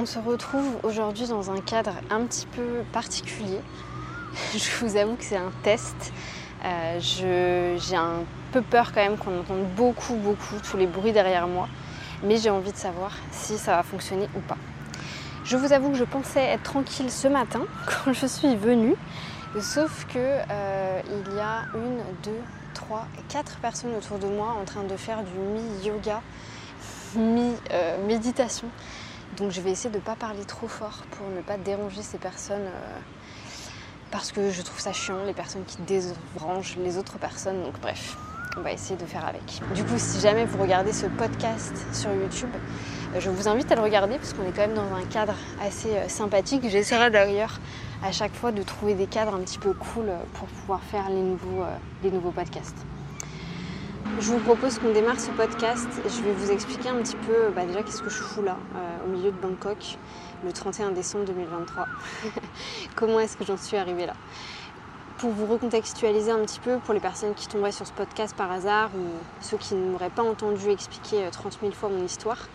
On se retrouve aujourd'hui dans un cadre un petit peu particulier. Je vous avoue que c'est un test. Euh, j'ai un peu peur quand même qu'on entende beaucoup, beaucoup tous les bruits derrière moi. Mais j'ai envie de savoir si ça va fonctionner ou pas. Je vous avoue que je pensais être tranquille ce matin quand je suis venue. Sauf que euh, il y a une, deux, trois, quatre personnes autour de moi en train de faire du mi-yoga, mi-méditation. Donc je vais essayer de ne pas parler trop fort pour ne pas déranger ces personnes euh, parce que je trouve ça chiant, les personnes qui dérangent les autres personnes. Donc bref, on va essayer de faire avec. Du coup, si jamais vous regardez ce podcast sur YouTube, euh, je vous invite à le regarder parce qu'on est quand même dans un cadre assez euh, sympathique. J'essaierai d'ailleurs à chaque fois de trouver des cadres un petit peu cool pour pouvoir faire les nouveaux podcasts. Je vous propose qu'on démarre ce podcast. Je vais vous expliquer un petit peu bah, déjà qu'est-ce que je fous là, euh, au milieu de Bangkok, le 31 décembre 2023. Comment est-ce que j'en suis arrivée là? Pour vous recontextualiser un petit peu, pour les personnes qui tomberaient sur ce podcast par hasard ou ceux qui ne m'auraient pas entendu expliquer 30 euh, 000 fois mon histoire,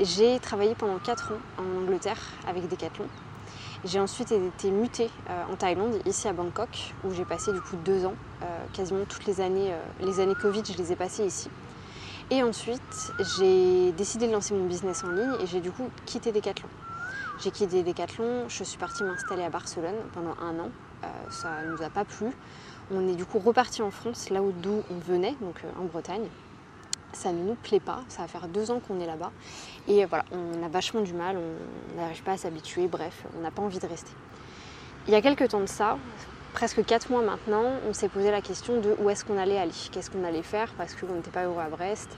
j'ai travaillé pendant 4 ans en Angleterre avec Decathlon. J'ai ensuite été mutée euh, en Thaïlande, ici à Bangkok, où j'ai passé du coup deux ans. Euh, quasiment toutes les années, euh, les années Covid, je les ai passées ici. Et ensuite, j'ai décidé de lancer mon business en ligne et j'ai du coup quitté Decathlon. J'ai quitté Decathlon, je suis partie m'installer à Barcelone pendant un an. ça ne nous a pas plu. On est du coup reparti en France, là d'où on venait, donc en Bretagne ça ne nous plaît pas. Ça va faire deux ans qu'on est là-bas. Et voilà, on a vachement du mal, on n'arrive pas à s'habituer, bref, on n'a pas envie de rester. Il y a quelques temps de ça, presque quatre mois maintenant, on s'est posé la question de où est-ce qu'on allait aller, qu'est-ce qu'on allait faire, parce qu'on n'était pas heureux à Brest.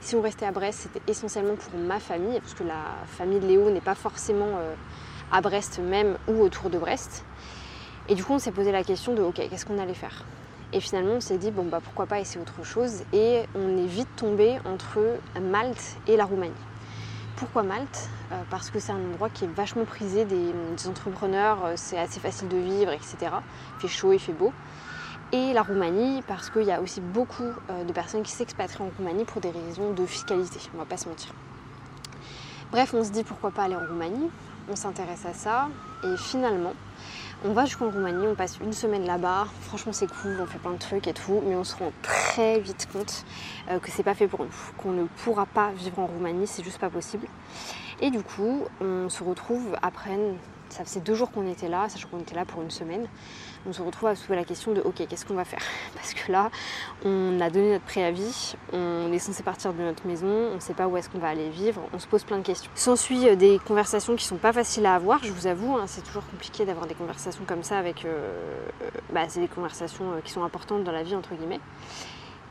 Si on restait à Brest, c'était essentiellement pour ma famille, parce que la famille de Léo n'est pas forcément euh, à Brest même ou autour de Brest. Et du coup, on s'est posé la question de ok, qu'est-ce qu'on allait faire? Et finalement, on s'est dit, bon, bah, pourquoi pas essayer autre chose Et on est vite tombé entre Malte et la Roumanie. Pourquoi Malte? Euh, Parce que c'est un endroit qui est vachement prisé des, entrepreneurs, euh, c'est assez facile de vivre, etc. Il fait chaud, il fait beau. Et la Roumanie, parce qu'il y a aussi beaucoup euh, de personnes qui s'expatrient en Roumanie pour des raisons de fiscalité, on va pas se mentir. Bref, on se dit pourquoi pas aller en Roumanie, on s'intéresse à ça, et finalement, on va jusqu'en Roumanie, on passe une semaine là-bas. Franchement, c'est cool, on fait plein de trucs et tout, mais on se rend très vite compte euh, que c'est pas fait pour nous, qu'on ne pourra pas vivre en Roumanie, c'est juste pas possible. Et du coup, on se retrouve après ça faisait deux jours qu'on était là, sachant qu'on était là pour une semaine. On se retrouve à se poser la question de ok, qu'est-ce qu'on va faire? Parce que là, on a donné notre préavis, on est censé partir de notre maison, on ne sait pas où est-ce qu'on va aller vivre, on se pose plein de questions. S'ensuit euh, des conversations qui sont pas faciles à avoir, je vous avoue, hein, c'est toujours compliqué d'avoir des conversations comme ça avec. Euh, euh, bah, c'est des conversations qui sont importantes dans la vie, entre guillemets.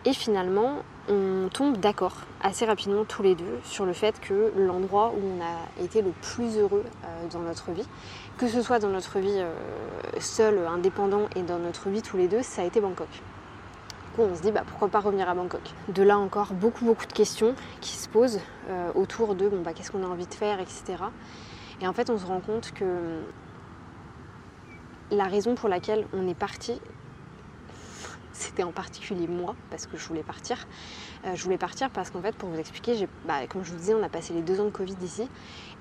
Et finalement, on tombe d'accord assez rapidement tous les deux sur le fait que l'endroit où on a été le plus heureux euh, dans notre vie, que ce soit dans notre vie euh, seul, indépendant et dans notre vie tous les deux, ça a été Bangkok. Du coup, on se dit bah, pourquoi pas revenir à Bangkok? De là encore, beaucoup beaucoup de questions qui se posent euh, autour de bon, bah, qu'est-ce qu'on a envie de faire, etc. Et en fait, on se rend compte que la raison pour laquelle on est parti, c'était en particulier moi, parce que je voulais partir. Euh, je voulais partir parce qu'en fait, pour vous expliquer, bah, comme je vous disais, on a passé les deux ans de Covid ici.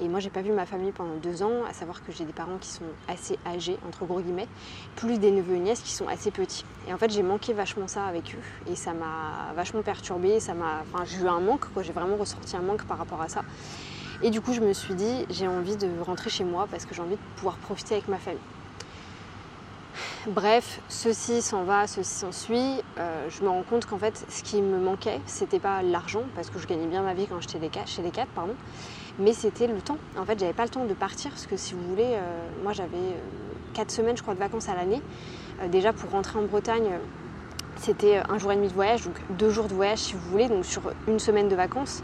Et moi, j'ai pas vu ma famille pendant deux ans, à savoir que j'ai des parents qui sont assez âgés, entre gros guillemets, plus des neveux et nièces qui sont assez petits. Et en fait, j'ai manqué vachement ça avec eux. Et ça m'a vachement perturbée. Ça m'a... Enfin, j'ai eu un manque. J'ai vraiment ressenti un manque par rapport à ça. Et du coup, je me suis dit, j'ai envie de rentrer chez moi parce que j'ai envie de pouvoir profiter avec ma famille. Bref, ceci s'en va, ceci s'ensuit. Euh, je me rends compte qu'en fait, ce qui me manquait, c'était pas l'argent, parce que je gagnais bien ma vie quand j'étais chez les 4, pardon, mais c'était le temps. En fait, j'avais pas le temps de partir, parce que si vous voulez, euh, moi j'avais 4 euh, semaines, je crois, de vacances à l'année. déjà, pour rentrer en Bretagne, c'était un jour et demi de voyage, donc deux jours de voyage si vous voulez, donc sur une semaine de vacances.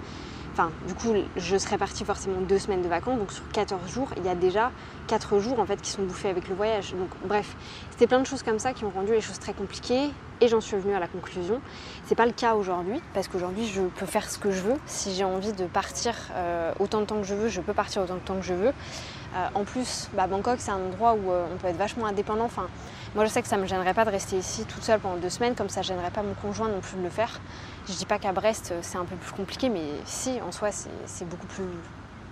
Enfin, du coup, je serais partie forcément deux semaines de vacances, donc sur 14 jours, il y a déjà 4 jours en fait qui sont bouffés avec le voyage. Donc bref, c'était plein de choses comme ça qui ont rendu les choses très compliquées et j'en suis venue à la conclusion. C'est pas le cas aujourd'hui parce qu'aujourd'hui je peux faire ce que je veux. Si j'ai envie de partir euh, autant de temps que je veux, je peux partir autant de temps que je veux. Euh, en plus, bah, Bangkok c'est un endroit où euh, on peut être vachement indépendant. Enfin, moi je sais que ça me gênerait pas de rester ici toute seule pendant deux semaines, comme ça ne gênerait pas mon conjoint non plus de le faire. Je dis pas qu'à Brest c'est un peu plus compliqué, mais si en soi c'est beaucoup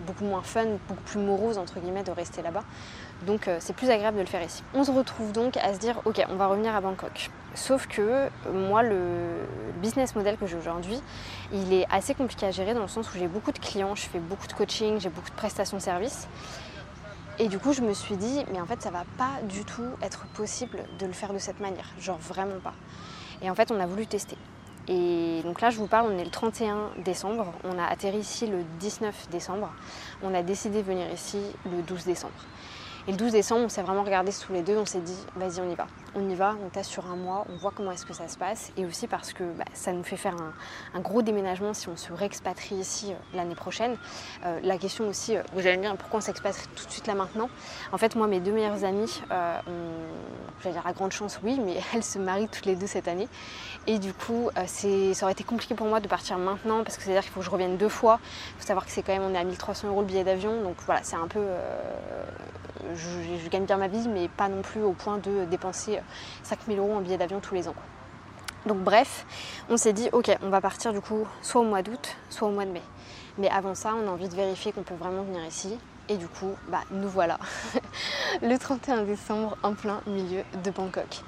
beaucoup moins fun, beaucoup plus morose entre guillemets de rester là-bas. Donc euh, c'est plus agréable de le faire ici. On se retrouve donc à se dire ok on va revenir à Bangkok. Sauf que euh, moi le business model que j'ai aujourd'hui il est assez compliqué à gérer dans le sens où j'ai beaucoup de clients, je fais beaucoup de coaching, j'ai beaucoup de prestations de services. Et du coup je me suis dit mais en fait ça va pas du tout être possible de le faire de cette manière. Genre vraiment pas. Et en fait on a voulu tester. Et donc là, je vous parle, on est le 31 décembre. On a atterri ici le 19 décembre. On a décidé de venir ici le 12 décembre. Et le 12 décembre, on s'est vraiment regardé sous les deux, on s'est dit, vas-y, on y va. On y va, on teste sur un mois, on voit comment est-ce que ça se passe. Et aussi parce que bah, ça nous fait faire un, gros déménagement si on se réexpatrie ici euh, l'année prochaine. Euh, la question aussi, euh, vous allez me dire, pourquoi on s'expatrie tout de suite là maintenant? En fait, moi, mes deux meilleures amies, j'allais dire à grande chance, oui, mais elles se marient toutes les deux cette année. Et du coup, ça aurait été compliqué pour moi de partir maintenant parce que c'est-à-dire qu'il faut que je revienne deux fois. Il faut savoir que c'est quand même, on est à 1300 euros le billet d'avion. Donc voilà, c'est un peu je, gagne bien ma vie, mais pas non plus au point de dépenser 5000 euros en billet d'avion tous les ans. Donc bref, on s'est dit, ok, on va partir du coup soit au mois d'août, soit au mois de mai. Mais avant ça, on a envie de vérifier qu'on peut vraiment venir ici. Et du coup, bah, nous voilà le 31 décembre en plein milieu de Bangkok.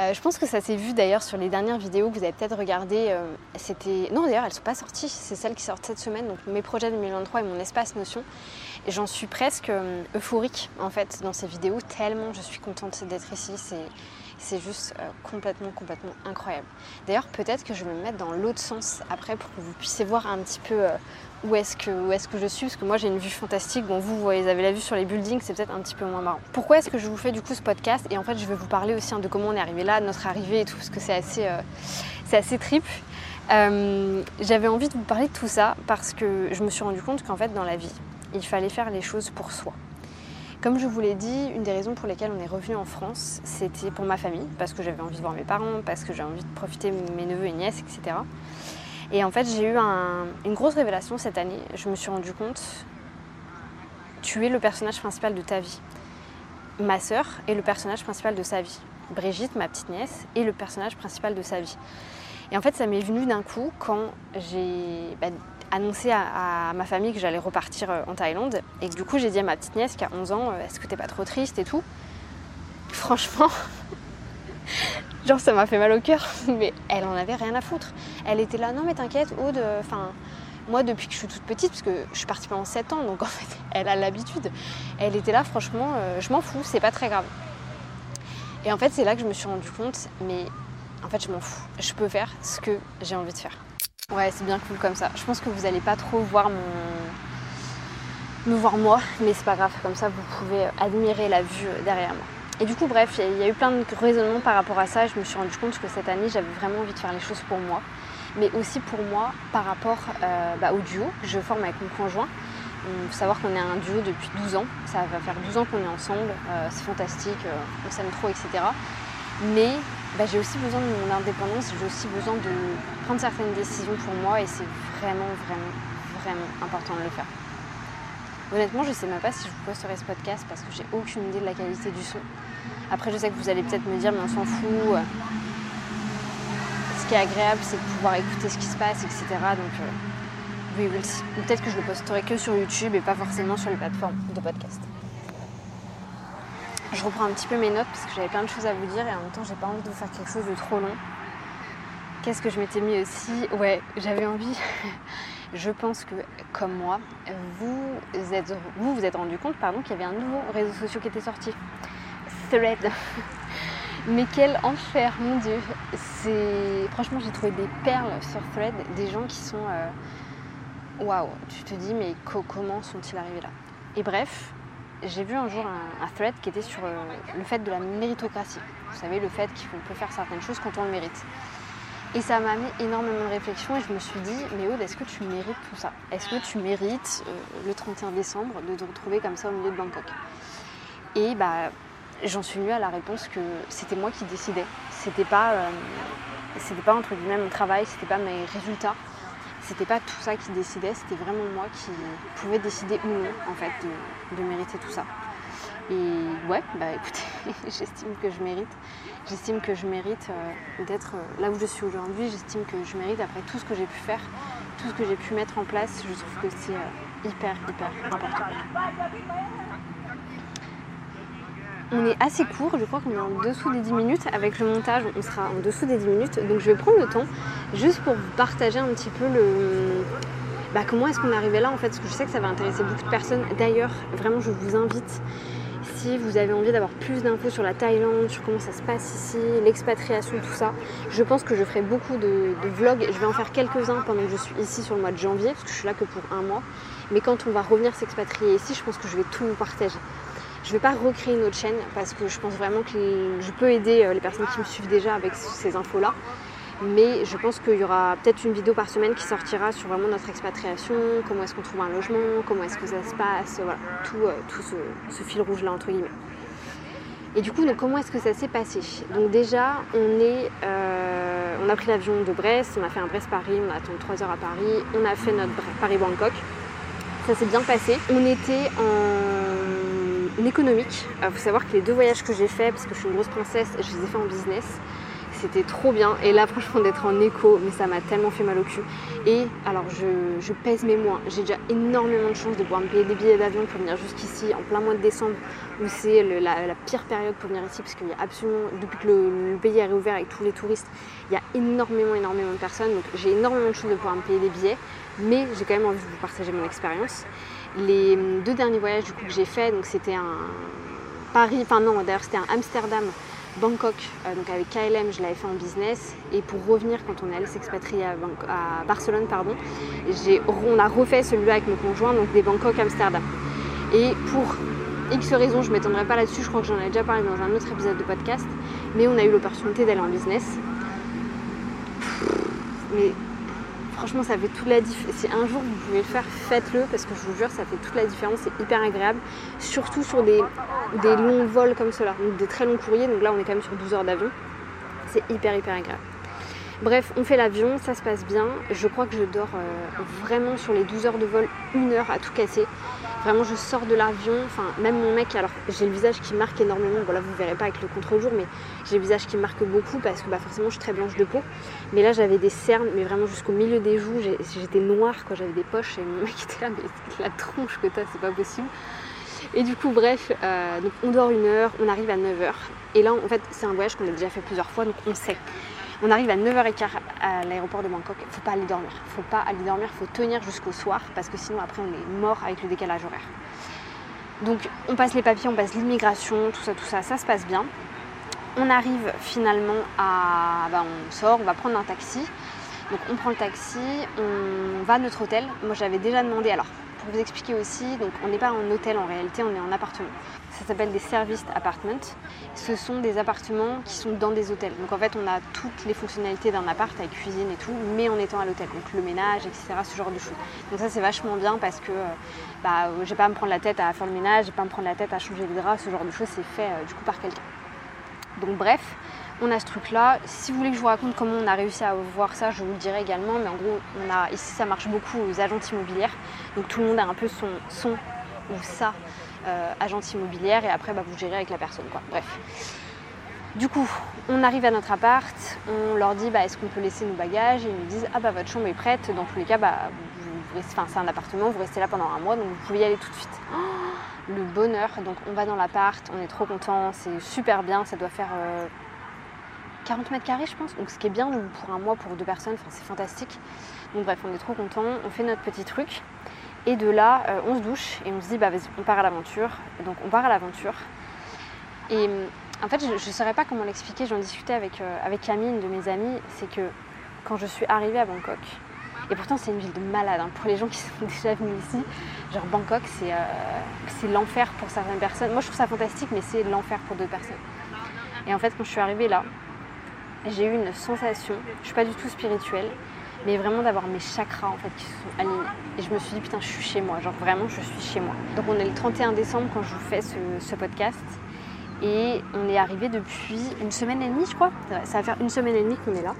Euh, je pense que ça s'est vu d'ailleurs sur les dernières vidéos que vous avez peut-être regardées. Euh, c'était non d'ailleurs elles sont pas sorties, c'est celles qui sortent cette semaine. Donc mes projets 2023 et mon espace Notion. J'en suis presque euh, euphorique en fait dans ces vidéos tellement je suis contente d'être ici. C'est c'est juste complètement, complètement incroyable. D'ailleurs, peut-être que je vais me mettre dans l'autre sens après pour que vous puissiez voir un petit peu où est-ce que, je suis, parce que moi j'ai une vue fantastique. Bon, vous, vous avez la vue sur les buildings, c'est peut-être un petit peu moins marrant. Pourquoi est-ce que je vous fais du coup ce podcast? Et en fait, je vais vous parler aussi hein, de comment on est arrivé là, notre arrivée et tout, parce que c'est assez, euh, assez trip. Euh, j'avais envie de vous parler de tout ça parce que je me suis rendu compte qu'en fait, dans la vie, il fallait faire les choses pour soi. Comme je vous l'ai dit, une des raisons pour lesquelles on est revenu en France, c'était pour ma famille, parce que j'avais envie de voir mes parents, parce que j'avais envie de profiter de mes neveux et nièces, etc. Et en fait, j'ai eu une grosse révélation cette année. Je me suis rendu compte, tu es le personnage principal de ta vie. Ma sœur est le personnage principal de sa vie. Brigitte, ma petite nièce, est le personnage principal de sa vie. Et en fait, ça m'est venu d'un coup quand j'ai bah, annoncé à, ma famille que j'allais repartir euh, en Thaïlande. Et que du coup, j'ai dit à ma petite nièce qui a 11 ans, euh, est-ce que t'es pas trop triste et tout? Franchement, Genre ça m'a fait mal au cœur, mais elle en avait rien à foutre. Elle était là, non mais t'inquiète, Aude, enfin moi depuis que je suis toute petite, parce que je suis partie pendant 7 ans, donc en fait elle a l'habitude. Elle était là, franchement, euh, je m'en fous, c'est pas très grave. Et en fait c'est là que je me suis rendu compte, mais en fait je m'en fous. Je peux faire ce que j'ai envie de faire. Ouais, c'est bien cool comme ça. Je pense que vous allez pas trop voir mon me voir moi, mais c'est pas grave, comme ça vous pouvez admirer la vue derrière moi. Et du coup, bref, il y, a eu plein de raisonnements par rapport à ça. Je me suis rendu compte que cette année, j'avais vraiment envie de faire les choses pour moi, mais aussi pour moi par rapport euh, bah, au duo que je forme avec mon conjoint. Il faut savoir qu'on est un duo depuis 12 ans. Ça va faire 12 ans qu'on est ensemble. Euh, c'est fantastique, euh, on s'aime trop, etc. Mais bah, j'ai aussi besoin de mon indépendance. J'ai aussi besoin de prendre certaines décisions pour moi et c'est vraiment, vraiment, vraiment important de le faire. Honnêtement, je sais même pas si je vous posterai ce podcast parce que j'ai aucune idée de la qualité du son. Après, je sais que vous allez peut-être me dire, mais on s'en fout. Ce qui est agréable, c'est de pouvoir écouter ce qui se passe, etc. Donc, euh, oui. Peut-être que je le posterai que sur YouTube et pas forcément sur les plateformes de podcast. Je reprends un petit peu mes notes parce que j'avais plein de choses à vous dire et en même temps, j'ai pas envie de faire quelque chose de trop long. Qu'est-ce que je m'étais mis aussi? Ouais, j'avais envie je pense que, comme moi, vous êtes, vous, vous êtes rendu compte pardon, qu'il y avait un nouveau réseau social qui était sorti. Thread. Mais quel enfer, mon dieu. C'est franchement, j'ai trouvé des perles sur Thread, des gens qui sont euh, waouh. Tu te dis mais comment sont-ils arrivés là? Et bref, j'ai vu un jour un, thread qui était sur euh, le fait de la méritocratie. Vous savez, le fait qu'on peut faire certaines choses quand on le mérite. Et ça m'a mis énormément de réflexion et je me suis dit, mais Aude, est-ce que tu mérites tout ça? Est-ce que tu mérites euh, le 31 décembre de te retrouver comme ça au milieu de Bangkok? Et bah, j'en suis venue à la réponse que c'était moi qui décidais. C'était pas, euh, pas entre guillemets mon travail, c'était pas mes résultats, c'était pas tout ça qui décidait, c'était vraiment moi qui pouvais décider ou non en fait de mériter tout ça. Et ouais, bah écoutez, j'estime que je mérite. J'estime que je mérite euh, d'être euh, là où je suis aujourd'hui. J'estime que je mérite, après tout ce que j'ai pu faire, tout ce que j'ai pu mettre en place, je trouve que c'est euh, hyper, hyper important. On est assez court, je crois qu'on est en dessous des 10 minutes. Avec le montage, on sera en dessous des 10 minutes. Donc je vais prendre le temps juste pour vous partager un petit peu le, bah, comment est-ce qu'on est arrivé là en fait, parce que je sais que ça va intéresser beaucoup de personnes. D'ailleurs, vraiment, je vous invite, si vous avez envie d'avoir plus d'infos sur la Thaïlande, sur comment ça se passe ici, l'expatriation, tout ça, je pense que je ferai beaucoup de, vlogs. Je vais en faire quelques-uns pendant que je suis ici sur le mois de janvier, parce que je suis là que pour un mois. Mais quand on va revenir s'expatrier ici, je pense que je vais tout vous partager. Je ne vais pas recréer une autre chaîne parce que je pense vraiment que je peux aider euh, les personnes qui me suivent déjà avec ces infos-là. Mais je pense qu'il y aura peut-être une vidéo par semaine qui sortira sur vraiment notre expatriation, comment est-ce qu'on trouve un logement, comment est-ce que ça se passe, voilà, tout, euh, tout ce, fil rouge là entre guillemets. Et du coup, donc, comment est-ce que ça s'est passé? Donc déjà, on, est, euh, on a pris l'avion de Brest, on a fait un Brest-Paris, on a attendu 3 heures à Paris, on a fait notre Paris-Bangkok. Ça s'est bien passé. On était en économique. Il faut savoir que les deux voyages que j'ai faits, parce que je suis une grosse princesse, je les ai faits en business c'était trop bien. Et là, franchement, d'être en écho, mais ça m'a tellement fait mal au cul. Et alors, je, pèse mes mois. J'ai déjà énormément de chance de pouvoir me payer des billets d'avion pour venir jusqu'ici en plein mois de décembre, où c'est la, pire période pour venir ici, parce qu'il y a absolument, depuis que le, pays est réouvert avec tous les touristes, il y a énormément, énormément de personnes. Donc, j'ai énormément de chance de pouvoir me payer des billets, mais j'ai quand même envie de vous partager mon expérience. Les deux derniers voyages que j'ai fait, donc c'était un Paris, enfin non, d'ailleurs c'était un Amsterdam Bangkok, euh, donc avec KLM, je l'avais fait en business. Et pour revenir, quand on est allé s'expatrier à, Barcelone, pardon, on a refait celui-là avec mon conjoint, donc des Bangkok-Amsterdam. Et pour X raisons, je ne m'étendrai pas là-dessus, je crois que j'en ai déjà parlé dans un autre épisode de podcast, mais on a eu l'opportunité d'aller en business. Franchement, ça fait toute la différence. Si un jour vous pouvez le faire, faites-le parce que je vous jure, ça fait toute la différence. C'est hyper agréable, surtout sur des, longs vols comme cela, des très longs courriers. Donc là, on est quand même sur 12 heures d'avion. C'est hyper, hyper agréable. Bref, on fait l'avion, ça se passe bien. Je crois que je dors euh, vraiment sur les 12 heures de vol, une heure à tout casser. Vraiment, je sors de l'avion, enfin, même mon mec, alors j'ai le visage qui marque énormément. Voilà, vous verrez pas avec le contre-jour, mais j'ai le visage qui marque beaucoup parce que bah, forcément, je suis très blanche de peau. Mais là, j'avais des cernes, mais vraiment jusqu'au milieu des joues. J'étais noire, quoi. J'avais des poches et mon mec était là, mais la tronche que t'as, c'est pas possible. Et du coup, bref, euh, donc on dort une heure, on arrive à 9h. Et là, en fait, c'est un voyage qu'on a déjà fait plusieurs fois, donc on sait. On arrive à 9h15 à l'aéroport de Bangkok. Il faut pas aller dormir. Il faut pas aller dormir, il faut tenir jusqu'au soir parce que sinon après on est mort avec le décalage horaire. Donc on passe les papiers, on passe l'immigration, tout ça, tout ça, ça se passe bien. On arrive finalement à. Bah, on sort, on va prendre un taxi. Donc on prend le taxi, on va à notre hôtel. Moi j'avais déjà demandé, alors pour vous expliquer aussi, donc on n'est pas en hôtel en réalité, on est en appartement. Ça s'appelle des serviced apartments. Ce sont des appartements qui sont dans des hôtels. Donc en fait, on a toutes les fonctionnalités d'un appart avec cuisine et tout, mais en étant à l'hôtel. Donc le ménage, etc. Ce genre de choses. Donc ça, c'est vachement bien parce que euh, bah, j'ai pas à me prendre la tête à faire le ménage, j'ai pas à me prendre la tête à changer les draps, ce genre de choses, c'est fait euh, du coup par quelqu'un. Donc bref, on a ce truc là. Si vous voulez que je vous raconte comment on a réussi à voir ça, je vous le dirai également. Mais en gros, on a, ici ça marche beaucoup aux agences immobilières. Donc tout le monde a un peu son, ou ça euh, agente immobilière et après bah, vous gérez avec la personne. Bref. Du coup, on arrive à notre appart, on leur dit bah, est-ce qu'on peut laisser nos bagages? Et ils nous disent ah bah votre chambre est prête, dans tous les cas bah, c'est un appartement, vous restez là pendant un mois donc vous pouvez y aller tout de suite. Oh, le bonheur, donc on va dans l'appart, on est trop content, c'est super bien, ça doit faire 40 euh, mètres carrés je pense, donc ce qui est bien pour un mois pour deux personnes, c'est fantastique. Donc bref, on est trop content, on fait notre petit truc. Et de là, euh, on se douche et on se dit, bah vas-y, on part à l'aventure. Donc on part à l'aventure. Et en fait, je ne saurais pas comment l'expliquer. J'en discutais avec, euh, avec Camille, une de mes amies. C'est que quand je suis arrivée à Bangkok, et pourtant c'est une ville de malade, hein, pour les gens qui sont déjà venus ici, genre Bangkok, c'est euh, l'enfer pour certaines personnes. Moi je trouve ça fantastique, mais c'est l'enfer pour d'autres personnes. Et en fait, quand je suis arrivée là, j'ai eu une sensation, je suis pas du tout spirituelle, mais vraiment d'avoir mes chakras en fait qui se sont alignés. Et je me suis dit putain je suis chez moi, genre vraiment je suis chez moi. Donc on est le 31 décembre quand je vous fais ce, podcast et on est arrivé depuis une semaine et demie je crois. Ça va faire une semaine et demie qu'on est là.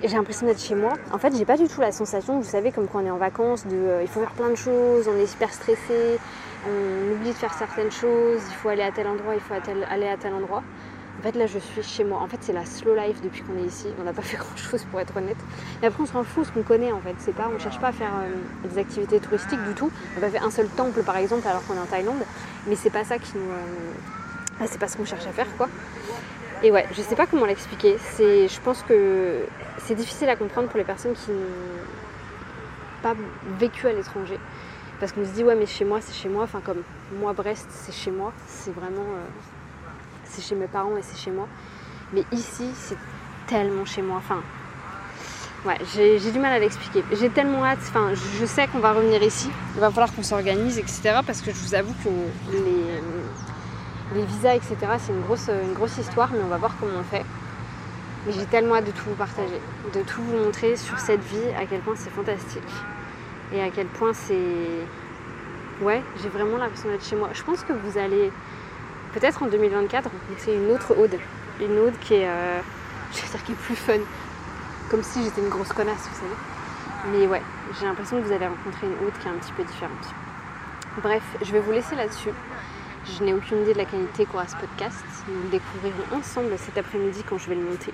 J'ai l'impression d'être chez moi. En fait, j'ai pas du tout la sensation, vous savez, comme quand on est en vacances, de euh, il faut faire plein de choses, on est super stressé, on oublie de faire certaines choses, il faut aller à tel endroit, il faut aller à tel endroit. En fait, là, je suis chez moi. En fait, c'est la slow life depuis qu'on est ici. On n'a pas fait grand-chose pour être honnête. Et après, on s'en fout ce qu'on connaît en fait. C'est pas, on cherche pas à faire euh, des activités touristiques du tout. On n'a pas fait un seul temple, par exemple, alors qu'on est en Thaïlande. Mais c'est pas ça qui nous, euh, c'est pas ce qu'on cherche à faire, quoi. Et ouais, je sais pas comment l'expliquer. Je pense que c'est difficile à comprendre pour les personnes qui n'ont pas vécu à l'étranger. Parce qu'on se dit, ouais, mais chez moi, c'est chez moi. Enfin, comme moi, Brest, c'est chez moi. C'est vraiment. Euh, c'est chez mes parents et c'est chez moi. Mais ici, c'est tellement chez moi. Enfin, ouais, j'ai du mal à l'expliquer. J'ai tellement hâte. Enfin, je sais qu'on va revenir ici. Il va falloir qu'on s'organise, etc. Parce que je vous avoue que les, visas, etc., c'est une grosse, une grosse histoire. Mais on va voir comment on fait. Mais j'ai tellement hâte de tout vous partager, de tout vous montrer sur cette vie, à quel point c'est fantastique et à quel point c'est. Ouais, j'ai vraiment l'impression d'être chez moi. Je pense que vous allez peut-être en 2024 rencontrer une autre Aude. Une Aude qui est, euh, je plus fun. Comme si j'étais une grosse connasse, vous savez. Mais ouais, j'ai l'impression que vous allez rencontrer une Aude qui est un petit peu différente. Bref, je vais vous laisser là-dessus. Je n'ai aucune idée de la qualité qu'aura ce podcast. Nous le découvrirons ensemble cet après-midi quand je vais le monter.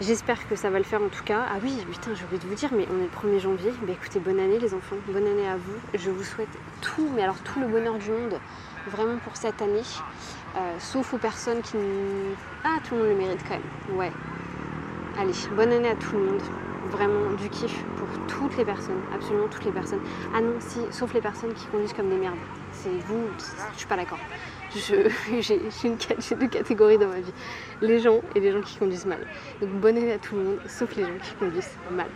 J'espère que ça va le faire en tout cas. Ah oui, putain, j'ai oublié de vous dire, mais on est le 1er janvier. Bah écoutez, bonne année les enfants, bonne année à vous. Je vous souhaite tout, mais alors tout le bonheur du monde, vraiment pour cette année. Euh, sauf aux personnes qui... Ah, tout le monde le mérite quand même. Ouais. Allez, bonne année à tout le monde. Vraiment du kiff pour toutes les personnes, absolument toutes les personnes. Ah non, si, sauf les personnes qui conduisent comme des merdes. C'est vous, je suis pas d'accord. j'ai deux catégories dans ma vie. Les gens et les gens qui conduisent mal. Donc bonne année à tout le monde, sauf les gens qui conduisent mal.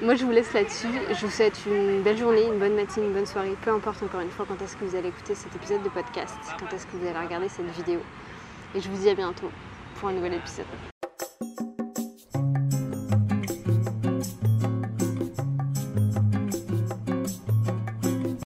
Moi je vous laisse là-dessus. Je vous souhaite une belle journée, une bonne matinée, une bonne soirée. Peu importe encore une fois quand est-ce que vous allez écouter cet épisode de podcast, quand est-ce que vous allez regarder cette vidéo. Et je vous dis à bientôt pour un nouvel épisode.